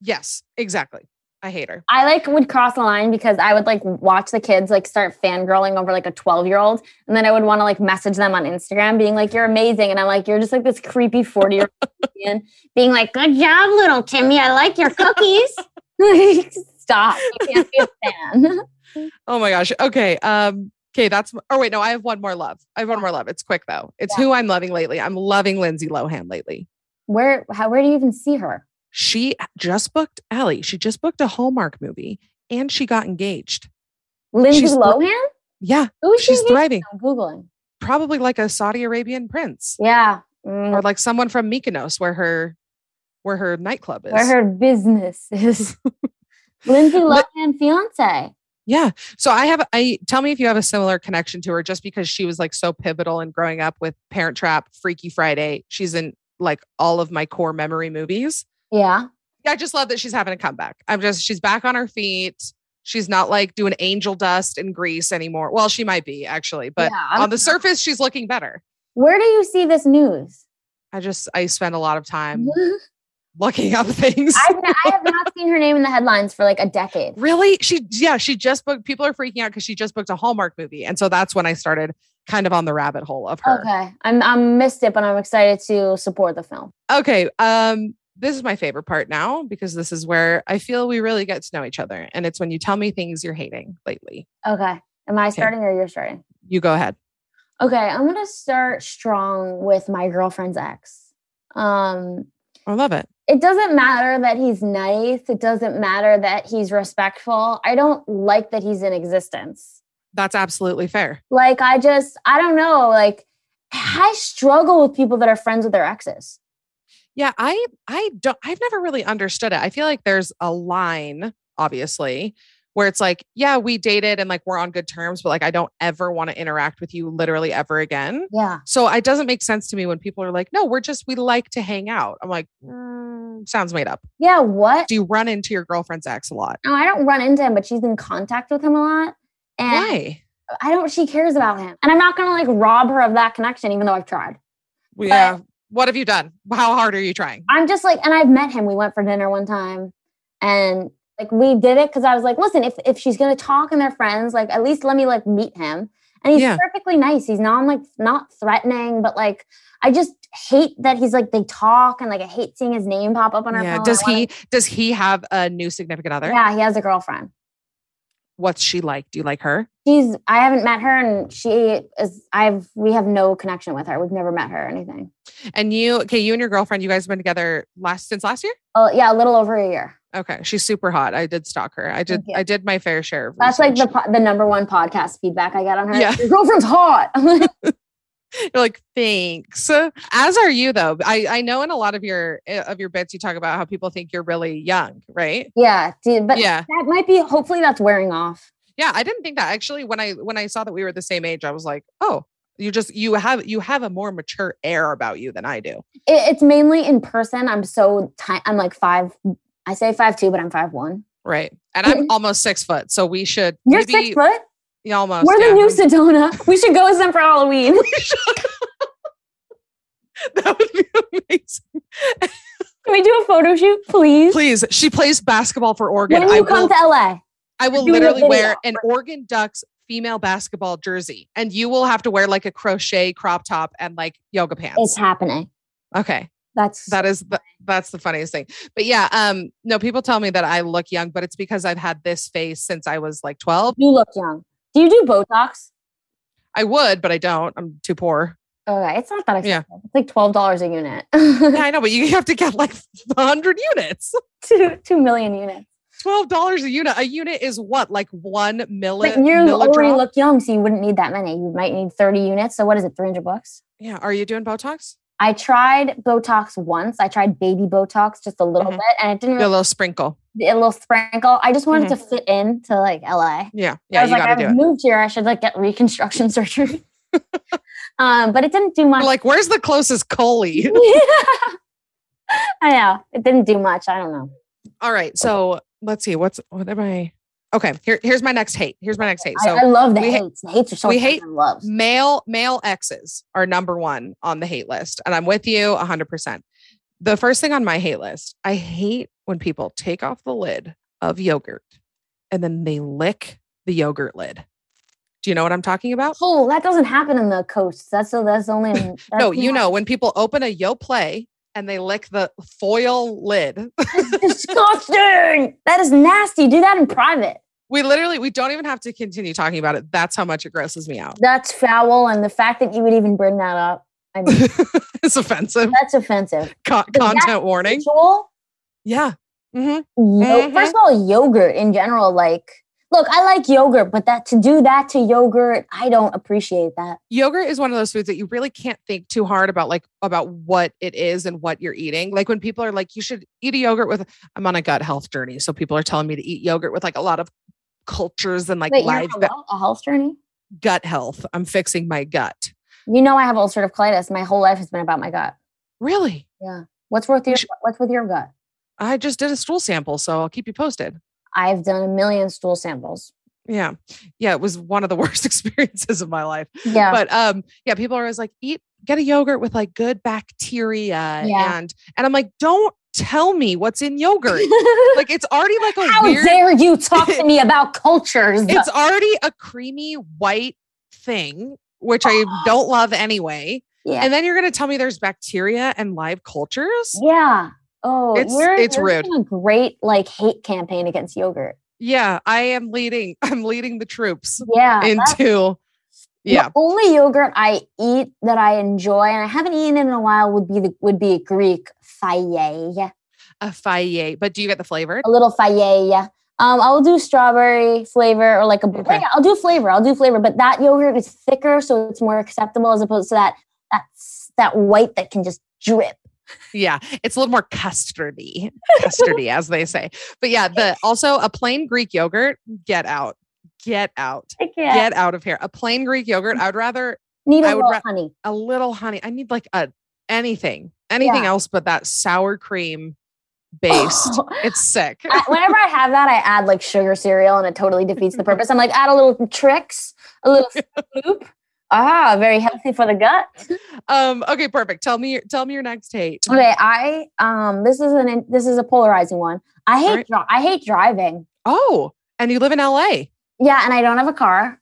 D: Yes, exactly. I hate her.
B: I like would cross the line because I would like watch the kids like start fangirling over like a 12 year old. And then I would want to like message them on Instagram being like, you're amazing. And I'm like, you're just like this creepy 40 year old being like, good job, little Timmy. I like your cookies. Stop. You can't be a fan.
D: oh my gosh. Okay. Um, okay. That's, or oh, wait, no, I have one more love. I have one oh. more love. It's quick though. It's yeah. who I'm loving lately. I'm loving Lindsay Lohan lately.
B: Where, how, where do you even see her?
D: She just booked Allie. She just booked a Hallmark movie and she got engaged.
B: Lindsay she's, Lohan?
D: Yeah.
B: Who is
D: she's she thriving.
B: I'm Googling.
D: Probably like a Saudi Arabian prince.
B: Yeah.
D: Mm. Or like someone from Mykonos where her where her nightclub is.
B: Where her business is. Lindsay Lohan but, fiance.
D: Yeah. So I have I tell me if you have a similar connection to her just because she was like so pivotal in growing up with Parent Trap, Freaky Friday. She's in like all of my core memory movies.
B: Yeah.
D: yeah. I just love that she's having a comeback. I'm just, she's back on her feet. She's not like doing angel dust and grease anymore. Well, she might be actually, but yeah, on the surface, she's looking better.
B: Where do you see this news?
D: I just, I spend a lot of time looking up things. I've,
B: I have not seen her name in the headlines for like a decade.
D: Really? She, yeah, she just booked, people are freaking out because she just booked a Hallmark movie. And so that's when I started kind of on the rabbit hole of her.
B: Okay. I'm, I missed it, but I'm excited to support the film.
D: Okay. Um, this is my favorite part now because this is where I feel we really get to know each other. And it's when you tell me things you're hating lately.
B: Okay. Am I okay. starting or you're starting?
D: You go ahead.
B: Okay. I'm going to start strong with my girlfriend's ex. Um, I
D: love it.
B: It doesn't matter that he's nice. It doesn't matter that he's respectful. I don't like that he's in existence.
D: That's absolutely fair.
B: Like, I just, I don't know. Like, I struggle with people that are friends with their exes.
D: Yeah, I I don't I've never really understood it. I feel like there's a line obviously where it's like, yeah, we dated and like we're on good terms, but like I don't ever want to interact with you literally ever again.
B: Yeah.
D: So it doesn't make sense to me when people are like, no, we're just, we like to hang out. I'm like, mm, sounds made up.
B: Yeah. What?
D: Do you run into your girlfriend's ex a lot?
B: No, I don't run into him, but she's in contact with him a lot. And Why? I don't, she cares about him. And I'm not going to like rob her of that connection, even though I've tried.
D: Well, yeah what have you done? How hard are you trying?
B: I'm just like, and I've met him. We went for dinner one time and like we did it because I was like, listen, if, if she's gonna talk and they're friends, like at least let me like meet him. And he's yeah. perfectly nice. He's not like not threatening, but like I just hate that he's like they talk and like I hate seeing his name pop up on our yeah.
D: Phone. Does
B: he
D: to... does he have a new significant other?
B: Yeah, he has a girlfriend.
D: What's she like? Do you like her?
B: she's I haven't met her and she is I've we have no connection with her. We've never met her or anything.
D: And you okay, you and your girlfriend, you guys have been together last since last year?
B: Oh uh, yeah, a little over a year.
D: Okay. She's super hot. I did stalk her. I did I did my fair share
B: That's
D: like the
B: the number one podcast feedback I got on her. Yeah. Your girlfriend's hot.
D: You're like, thanks. As are you though. I, I know in a lot of your of your bits you talk about how people think you're really young, right?
B: Yeah. Dude, but yeah. that might be hopefully that's wearing off
D: yeah i didn't think that actually when i when i saw that we were the same age i was like oh you just you have you have a more mature air about you than i do
B: it, it's mainly in person i'm so i'm like five i say five two but i'm five one
D: right and i'm almost six foot so we should
B: you're maybe, six foot
D: yeah almost
B: we're
D: yeah.
B: the new sedona we should go as them for halloween that would be amazing can we do a photo shoot please
D: please she plays basketball for oregon
B: when you I come will- to la
D: I will literally wear an Oregon Ducks female basketball jersey, and you will have to wear like a crochet crop top and like yoga pants.
B: It's happening.
D: Okay.
B: That's
D: that is the, that's the funniest thing. But yeah, um, no, people tell me that I look young, but it's because I've had this face since I was like twelve.
B: You look young. Do you do Botox?
D: I would, but I don't. I'm too poor.
B: Okay, it's not that expensive. Yeah. It's like twelve dollars a unit.
D: yeah, I know, but you have to get like hundred units.
B: two two million units
D: twelve dollars a unit. A unit is what, like one million. But
B: you
D: already
B: look young, so you wouldn't need that many. You might need thirty units. So what is it, three hundred bucks?
D: Yeah. Are you doing Botox?
B: I tried Botox once. I tried baby Botox just a little mm-hmm. bit, and it didn't.
D: Really, a little sprinkle.
B: A little sprinkle. I just wanted mm-hmm. to fit in to like LA.
D: Yeah, yeah. I
B: was like, I've moved here. I should like get reconstruction surgery. um, but it didn't do much. You're
D: like, where's the closest Coley?
B: yeah. I know it didn't do much. I don't know.
D: All right, so let's see what's what am I? Okay, here, here's my next hate. Here's my next hate.
B: So I, I love the hates. Ha- the hates are so
D: we hate loves. Male male exes are number one on the hate list, and I'm with you 100. percent The first thing on my hate list, I hate when people take off the lid of yogurt and then they lick the yogurt lid. Do you know what I'm talking about?
B: Oh, that doesn't happen in the coast. That's so that's only in, that's
D: no. You know when people open a Yoplait and they lick the foil lid.
B: disgusting. That is nasty. Do that in private.
D: We literally, we don't even have to continue talking about it. That's how much it grosses me out.
B: That's foul. And the fact that you would even bring that up, I mean,
D: it's offensive.
B: That's offensive.
D: Co- content warning. Ritual? Yeah. Mm-hmm. Yo-
B: mm-hmm. First of all, yogurt in general, like, look, I like yogurt, but that to do that to yogurt, I don't appreciate that.
D: Yogurt is one of those foods that you really can't think too hard about, like about what it is and what you're eating. Like when people are like, you should eat a yogurt with. I'm on a gut health journey, so people are telling me to eat yogurt with like a lot of cultures and like Wait, live.
B: A, a health journey.
D: Gut health. I'm fixing my gut.
B: You know, I have ulcerative colitis. My whole life has been about my gut.
D: Really?
B: Yeah. What's with your What's with your gut?
D: I just did a stool sample, so I'll keep you posted.
B: I've done a million stool samples.
D: Yeah. Yeah. It was one of the worst experiences of my life.
B: Yeah.
D: But um, yeah, people are always like, eat, get a yogurt with like good bacteria. Yeah. And and I'm like, don't tell me what's in yogurt. like it's already like a How weird,
B: dare you talk to me about cultures?
D: It's already a creamy white thing, which I don't love anyway. Yeah. And then you're going to tell me there's bacteria and live cultures?
B: Yeah. Oh,
D: it's you're, it's you're rude.
B: A great like hate campaign against yogurt.
D: Yeah, I am leading. I'm leading the troops.
B: Yeah,
D: into yeah.
B: The only yogurt I eat that I enjoy and I haven't eaten it in a while would be the would be a Greek Fage.
D: A Fage, but do you get the flavor?
B: A little Fage, yeah. Um, I'll do strawberry flavor or like a. Okay. Yeah, I'll do flavor. I'll do flavor, but that yogurt is thicker, so it's more acceptable as opposed to that that's that white that can just drip
D: yeah, it's a little more custardy, custardy as they say. But yeah, the also a plain Greek yogurt, get out, get out, get out of here. A plain Greek yogurt. I would rather
B: need a little ra- honey.
D: A little honey. I need like a anything, anything yeah. else but that sour cream based. Oh. It's sick.
B: I, whenever I have that, I add like sugar cereal, and it totally defeats the purpose. I'm like, add a little Trix, a little scoop. Ah, very healthy for the gut.
D: Um, okay, perfect. Tell me, tell me your next hate.
B: Okay, I um, this is an this is a polarizing one. I hate right. dri- I hate driving.
D: Oh, and you live in LA.
B: Yeah, and I don't have a car.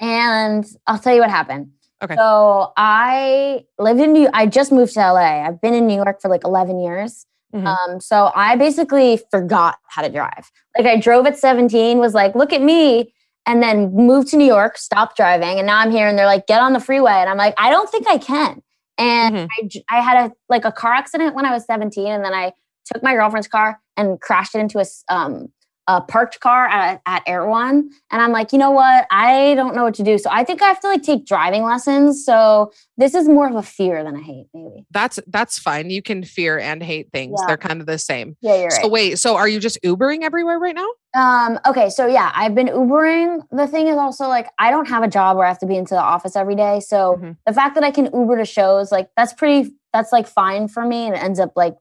B: And I'll tell you what happened.
D: Okay.
B: So I lived in New. I just moved to LA. I've been in New York for like eleven years. Mm-hmm. Um, so I basically forgot how to drive. Like I drove at seventeen. Was like, look at me and then moved to New York, stopped driving, and now I'm here. And they're like, get on the freeway, and I'm like, I don't think I can. And mm-hmm. I, I had a like a car accident when I was 17, and then I took my girlfriend's car and crashed it into a um, a parked car at, at Erewhon. And I'm like, you know what? I don't know what to do. So I think I have to like take driving lessons. So this is more of a fear than a hate, maybe.
D: That's that's fine. You can fear and hate things. Yeah. They're kind of the same.
B: Yeah, you're
D: right.
B: So
D: wait, so are you just Ubering everywhere right now?
B: Um, okay, so yeah, I've been Ubering. The thing is also like I don't have a job where I have to be into the office every day. So mm-hmm. the fact that I can Uber to shows, like that's pretty that's like fine for me and it ends up like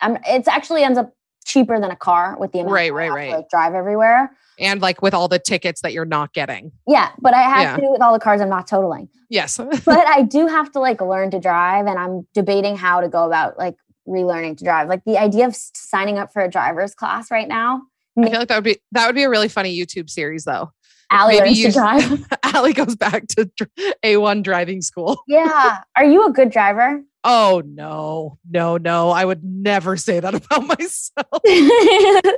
B: I'm it's actually ends up cheaper than a car with the
D: amount right, right, right. To, like,
B: drive everywhere.
D: And like with all the tickets that you're not getting.
B: Yeah, but I have yeah. to with all the cars I'm not totaling.
D: Yes.
B: but I do have to like learn to drive and I'm debating how to go about like relearning to drive. Like the idea of signing up for a driver's class right now.
D: I feel like that would be that would be a really funny YouTube series though.
B: Ali Maybe you, to drive.
D: Ali goes back to A1 driving school.
B: yeah. Are you a good driver?
D: oh no, no, no, I would never say that about myself.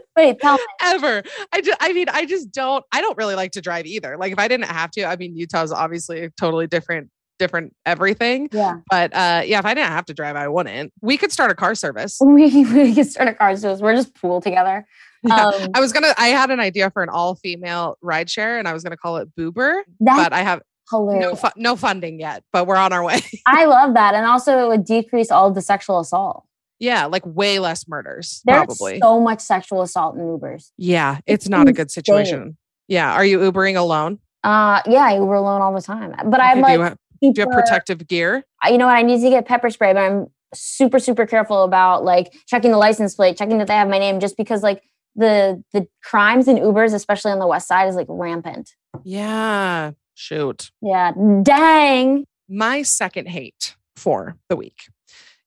B: Wait, tell me.
D: Ever. I just, I mean, I just don't, I don't really like to drive either. Like if I didn't have to, I mean, Utah's obviously a totally different different everything.
B: Yeah.
D: But uh, yeah, if I didn't have to drive, I wouldn't. We could start a car service.
B: We, we could start a car service. We're just pool together.
D: Yeah. Um, I was gonna. I had an idea for an all-female rideshare, and I was gonna call it Boober. But I have hilarious. No, fu- no funding yet, but we're on our way.
B: I love that. And also, it would decrease all the sexual assault.
D: Yeah, like way less murders. There's probably so
B: much sexual assault in Ubers.
D: Yeah, it's, it's not insane. a good situation. Yeah, are you Ubering alone?
B: Uh, yeah, I Uber alone all the time. But okay, I'm like,
D: do you, have,
B: super,
D: do you have protective gear?
B: You know what? I need to get pepper spray, but I'm super super careful about like checking the license plate, checking that they have my name, just because like the the crimes in Ubers, especially on the West Side, is like rampant.
D: Yeah, Shoot.
B: Yeah. Dang.
D: My second hate for the week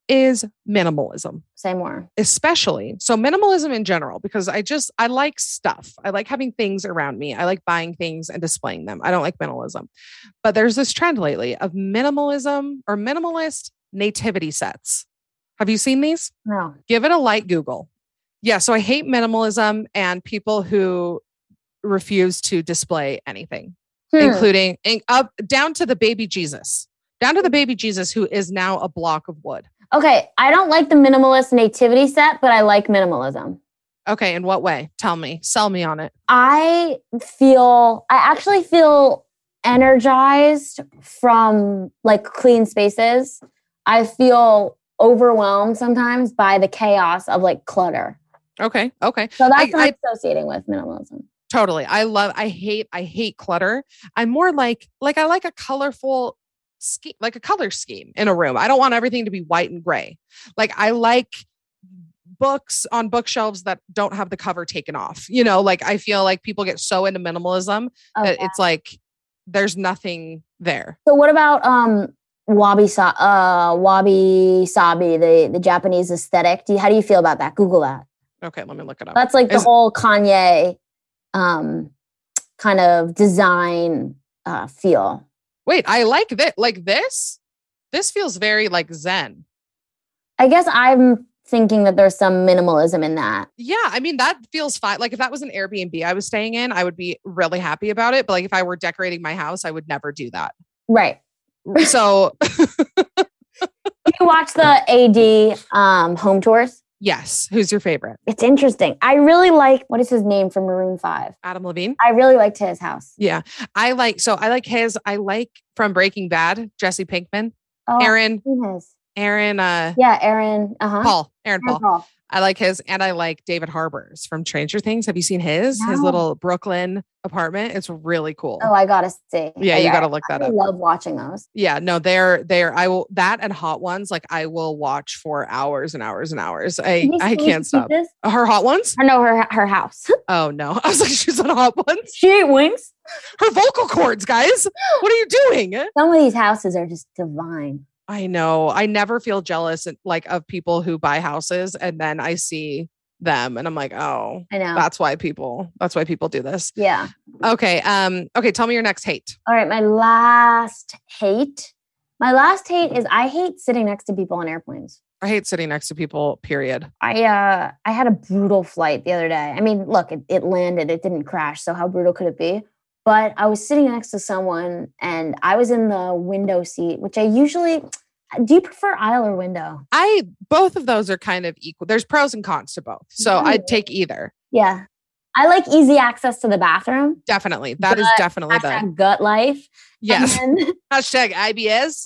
D: is minimalism.
B: Say more.
D: Especially. So minimalism in general because I just I like stuff. I like having things around me. I like buying things and displaying them. I don't like minimalism. But there's this trend lately of minimalism or minimalist nativity sets. Have you seen these?
B: No.
D: Give it a light Google. Yeah, so I hate minimalism and people who refuse to display anything hmm. including in, up down to the baby Jesus, down to the baby Jesus, who is now a block of wood.
B: Okay, I don't like the minimalist nativity set, but I like minimalism.
D: Okay, in what way? Tell me, sell me on it.
B: I feel, I actually feel energized from like clean spaces. I feel overwhelmed sometimes by the chaos of like clutter.
D: Okay. Okay.
B: So that's I, what I'm I, associating with minimalism.
D: Totally. I love, I hate, I hate clutter. I'm more like, like I like a colorful scheme, like a color scheme in a room. I don't want everything to be white and gray. Like I like books on bookshelves that don't have the cover taken off. You know, like I feel like people get so into minimalism okay. that it's like there's nothing there.
B: So what about um wabi sabi uh wabi sabi the the Japanese aesthetic? Do you, how do you feel about that? Google that.
D: Okay, let me look it up.
B: That's like the whole Kanye um, kind of design uh, feel.
D: Wait, I like that. Like this? This feels very like Zen.
B: I guess I'm thinking that there's some minimalism in that.
D: Yeah, I mean that feels fine. Like if that was an Airbnb I was staying in, I would be really happy about it. But like if I were decorating my house, I would never do that.
B: Right.
D: So you
B: watch the AD um, home tours?
D: Yes. Who's your favorite?
B: It's interesting. I really like what is his name from Maroon 5?
D: Adam Levine.
B: I really liked his house.
D: Yeah. I like so I like his. I like from Breaking Bad, Jesse Pinkman. Oh, Aaron. His. Aaron.
B: Uh, yeah, Aaron. Uh-huh.
D: Paul. Aaron, Aaron Paul. Paul. I like his, and I like David Harbour's from Stranger Things. Have you seen his no. his little Brooklyn apartment? It's really cool.
B: Oh, I gotta see.
D: Yeah, you gotta look that I up. Love
B: watching those.
D: Yeah, no, they're they're. I will that and Hot Ones. Like I will watch for hours and hours and hours. I I can't stop. This? Her Hot Ones?
B: no, her her house.
D: oh no, I was like she's on Hot Ones.
B: She ate wings.
D: Her vocal cords, guys. What are you doing?
B: Some of these houses are just divine.
D: I know. I never feel jealous eh, like of people who buy houses and then I see them and I'm like, "Oh,
B: I know.
D: That's why people that's why people do this."
B: Yeah.
D: Okay. Um okay, tell me your next hate.
B: All right, my last hate. My last hate is I hate sitting next to people on airplanes.
D: I hate sitting next to people, period.
B: I uh I had a brutal flight the other day. I mean, look, it, it landed, it didn't crash, so how brutal could it be? But I was sitting next to someone and I was in the window seat, which I usually do you prefer aisle or window?
D: I both of those are kind of equal. There's pros and cons to both. So mm-hmm. I'd mm. take either.
B: Yeah. I like easy access to the bathroom.
D: Definitely. that is definitely the
B: Gut life.
D: Yes. And then, Hashtag IBS.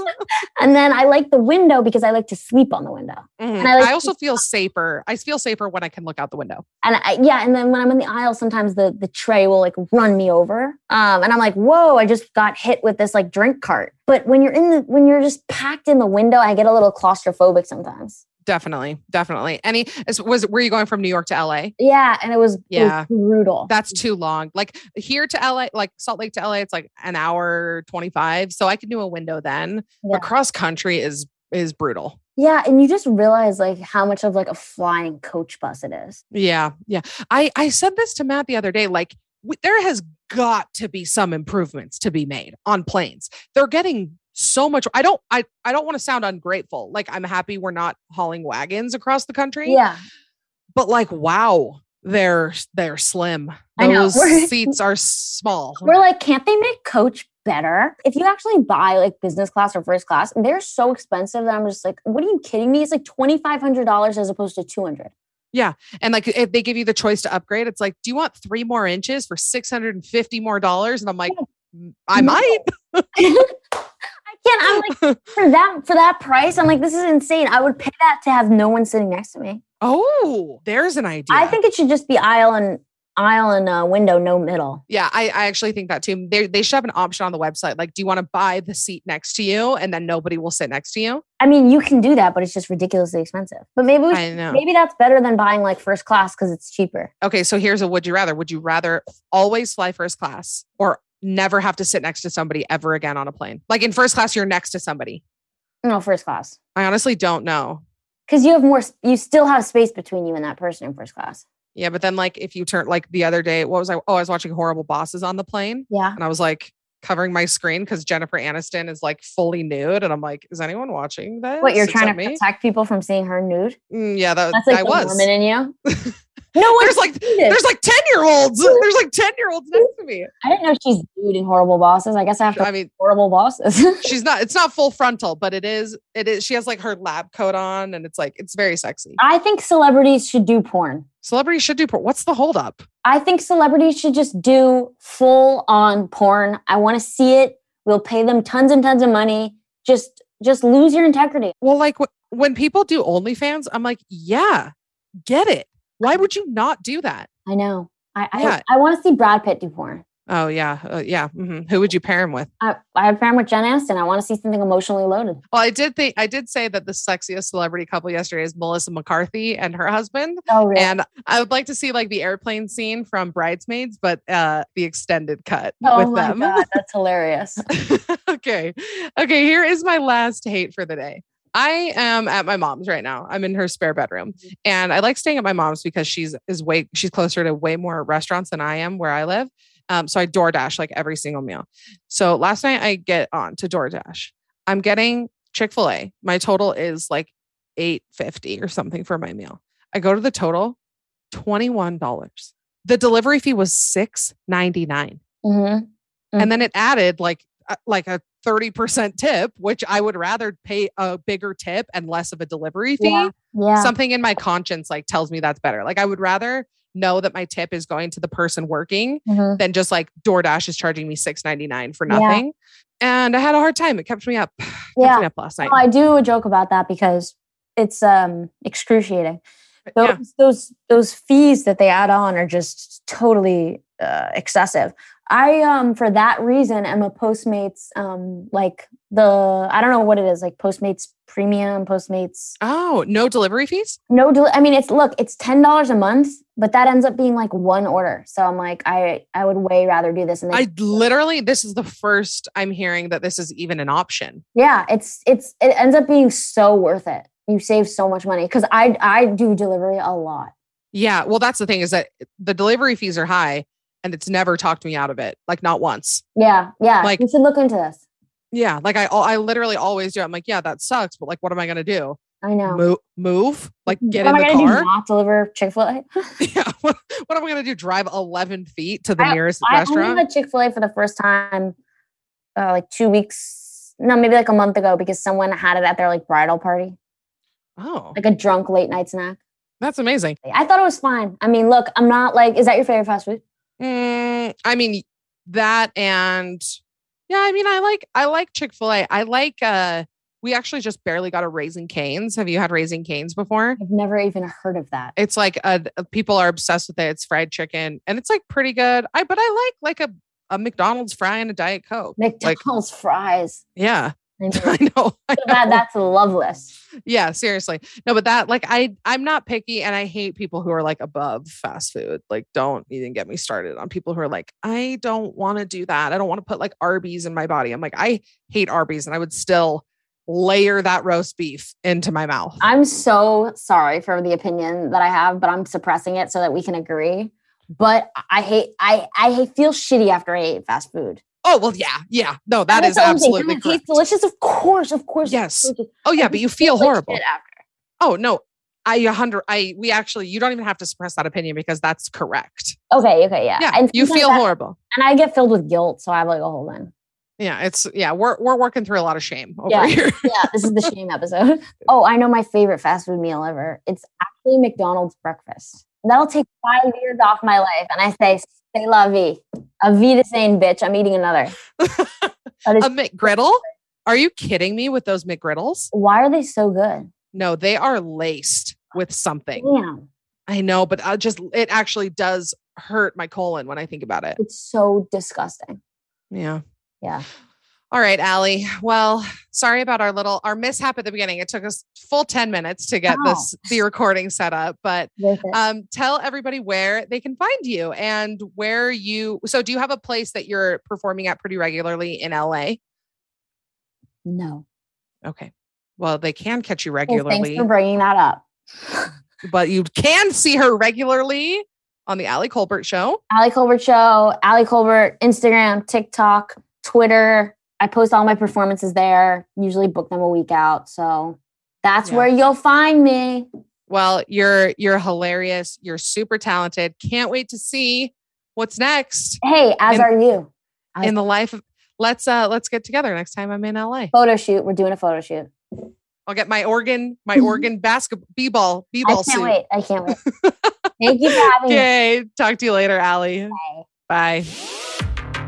B: and then I like the window because I like to sleep on the window. Mm-hmm. And
D: I, like I also feel safer. I feel safer when I can look out the window.
B: And I, yeah, and then when I'm in the aisle, sometimes the, the tray will like run me over. Um, and I'm like, whoa, I just got hit with this like drink cart. But when you're in the, when you're just packed in the window, I get a little claustrophobic sometimes.
D: Definitely, definitely. Any was were you going from New York to LA?
B: Yeah, and it was yeah it was brutal.
D: That's too long. Like here to LA, like Salt Lake to LA, it's like an hour twenty five. So I could do a window then. Yeah. But cross country is is brutal.
B: Yeah, and you just realize like how much of like a flying coach bus it is.
D: Yeah, yeah. I I said this to Matt the other day. Like w- there has got to be some improvements to be made on planes. They're getting so much i don't i i don't want to sound ungrateful like i'm happy we're not hauling wagons across the country
B: yeah
D: but like wow they're they're slim those seats are small
B: we're like can't they make coach better if you actually buy like business class or first class they're so expensive that i'm just like what are you kidding me it's like $2500 as opposed to 200
D: yeah. And like if they give you the choice to upgrade, it's like, do you want three more inches for 650 more dollars? And I'm like, mm, I might.
B: Yeah, I'm like for that for that price. I'm like, this is insane. I would pay that to have no one sitting next to me.
D: Oh, there's an idea.
B: I think it should just be aisle and aisle and uh, window, no middle.
D: Yeah, I, I actually think that too. They they should have an option on the website. Like, do you want to buy the seat next to you, and then nobody will sit next to you?
B: I mean, you can do that, but it's just ridiculously expensive. But maybe we should, maybe that's better than buying like first class because it's cheaper.
D: Okay, so here's a would you rather. Would you rather always fly first class or never have to sit next to somebody ever again on a plane. Like in first class, you're next to somebody.
B: No, first class.
D: I honestly don't know.
B: Because you have more, you still have space between you and that person in first class.
D: Yeah, but then like if you turn like the other day, what was I? Oh, I was watching Horrible Bosses on the plane.
B: Yeah,
D: and I was like covering my screen because Jennifer Aniston is like fully nude, and I'm like, is anyone watching this?
B: What you're trying to me? protect people from seeing her nude?
D: Mm, yeah, that, that's like I the was.
B: Mormon in you.
D: No, there's like there's like ten year olds. There's like ten year olds next to me.
B: I didn't know she's dude in horrible bosses. I guess I have to. I mean, horrible bosses.
D: she's not. It's not full frontal, but it is. It is. She has like her lab coat on, and it's like it's very sexy.
B: I think celebrities should do porn.
D: Celebrities should do porn. What's the holdup?
B: I think celebrities should just do full on porn. I want to see it. We'll pay them tons and tons of money. Just just lose your integrity.
D: Well, like when people do OnlyFans, I'm like, yeah, get it. Why would you not do that?
B: I know. I yeah. I, I want to see Brad Pitt do porn.
D: Oh yeah, uh, yeah. Mm-hmm. Who would you pair him with? I,
B: I would pair him with Jen Aston. I want to see something emotionally loaded.
D: Well, I did think I did say that the sexiest celebrity couple yesterday is Melissa McCarthy and her husband.
B: Oh, really?
D: And I would like to see like the airplane scene from Bridesmaids, but uh, the extended cut. Oh my them.
B: god, that's hilarious.
D: okay, okay. Here is my last hate for the day. I am at my mom's right now. I'm in her spare bedroom, mm-hmm. and I like staying at my mom's because she's is way she's closer to way more restaurants than I am where I live. Um, so I DoorDash like every single meal. So last night I get on to DoorDash. I'm getting Chick Fil A. My total is like eight fifty or something for my meal. I go to the total, twenty one dollars. The delivery fee was six ninety nine. Mm-hmm. Mm-hmm. and then it added like uh, like a 30% tip, which I would rather pay a bigger tip and less of a delivery fee.
B: Yeah.
D: yeah. Something in my conscience like tells me that's better. Like I would rather know that my tip is going to the person working mm-hmm. than just like DoorDash is charging me six ninety nine for nothing. Yeah. And I had a hard time. It kept me up. Yeah. Me up last night.
B: I do a joke about that because it's um excruciating. Those yeah. those those fees that they add on are just totally uh, excessive. I um for that reason am a Postmates um like the I don't know what it is like Postmates premium Postmates
D: Oh, no delivery fees?
B: No deli- I mean it's look, it's $10 a month, but that ends up being like one order. So I'm like I I would way rather do this and then-
D: I literally this is the first I'm hearing that this is even an option.
B: Yeah, it's it's it ends up being so worth it. You save so much money cuz I I do delivery a lot.
D: Yeah, well that's the thing is that the delivery fees are high and it's never talked me out of it. Like not once.
B: Yeah. Yeah. Like you should look into this.
D: Yeah. Like I, I literally always do. I'm like, yeah, that sucks, but like, what am I going to do?
B: I know.
D: Move, move, like get what in the car.
B: Do, not deliver Chick Fil A.
D: yeah. What, what, am I going to do? Drive 11 feet to the I, nearest I restaurant.
B: I
D: only had
B: Chick Fil A for the first time, uh, like two weeks, no, maybe like a month ago, because someone had it at their like bridal party.
D: Oh,
B: like a drunk late night snack.
D: That's amazing.
B: I thought it was fine. I mean, look, I'm not like, is that your favorite fast food?
D: Mm, I mean that and yeah, I mean I like I like Chick-fil-A. I like uh we actually just barely got a Raising Cane's. Have you had Raising Cane's before?
B: I've never even heard of that.
D: It's like uh, uh people are obsessed with it. It's fried chicken and it's like pretty good. I but I like like a a McDonald's fry and a Diet Coke. McDonald's
B: like, fries.
D: Yeah. I know.
B: I know. that's loveless.
D: Yeah, seriously. No, but that like I I'm not picky and I hate people who are like above fast food. Like don't even get me started on people who are like I don't want to do that. I don't want to put like Arby's in my body. I'm like I hate Arby's and I would still layer that roast beef into my mouth.
B: I'm so sorry for the opinion that I have, but I'm suppressing it so that we can agree. But I hate I I feel shitty after I ate fast food.
D: Oh well, yeah, yeah. No, that is absolutely Tastes
B: delicious, of course, of course.
D: Yes. Oh yeah, but you feel horrible after. Oh no, I a hundred. I we actually you don't even have to suppress that opinion because that's correct.
B: Okay. Okay. Yeah.
D: yeah and you feel that, horrible,
B: and I get filled with guilt, so i have like, oh, hold on.
D: Yeah, it's yeah. We're we're working through a lot of shame over
B: yeah.
D: here. yeah,
B: this is the shame episode. Oh, I know my favorite fast food meal ever. It's actually McDonald's breakfast. That'll take five years off my life, and I say say la vie. A vie the same, bitch. I'm eating another.
D: a McGriddle? Are you kidding me with those McGriddles?
B: Why are they so good?
D: No, they are laced with something.
B: Yeah. I
D: know, but I just it actually does hurt my colon when I think about it.
B: It's so disgusting.
D: Yeah.
B: Yeah.
D: All right, Ali. Well, sorry about our little our mishap at the beginning. It took us full 10 minutes to get this the recording set up, but um, tell everybody where they can find you and where you so do you have a place that you're performing at pretty regularly in LA? No. Okay. Well, they can catch you regularly. Well, thanks for bringing that up. but you can see her regularly on the Ali Kolbert Show. Ali Kolbert Show, Ali Kolbert, Instagram, TikTok, Twitter, I post all my performances there, usually book them a week out. So that's yeah. where you'll find me. Well, you're you're hilarious. You're super talented. Can't wait to see what's next. Hey, as in, are you. I, in the life of let's uh let's get together next time I'm in LA. Photo shoot. We're doing a photo shoot. I'll get my organ, my organ basketball b-ball, b-ball I can't suit. wait. I can't wait. Thank you for having okay. me. Okay. Talk to you later, Ali. Bye. Bye.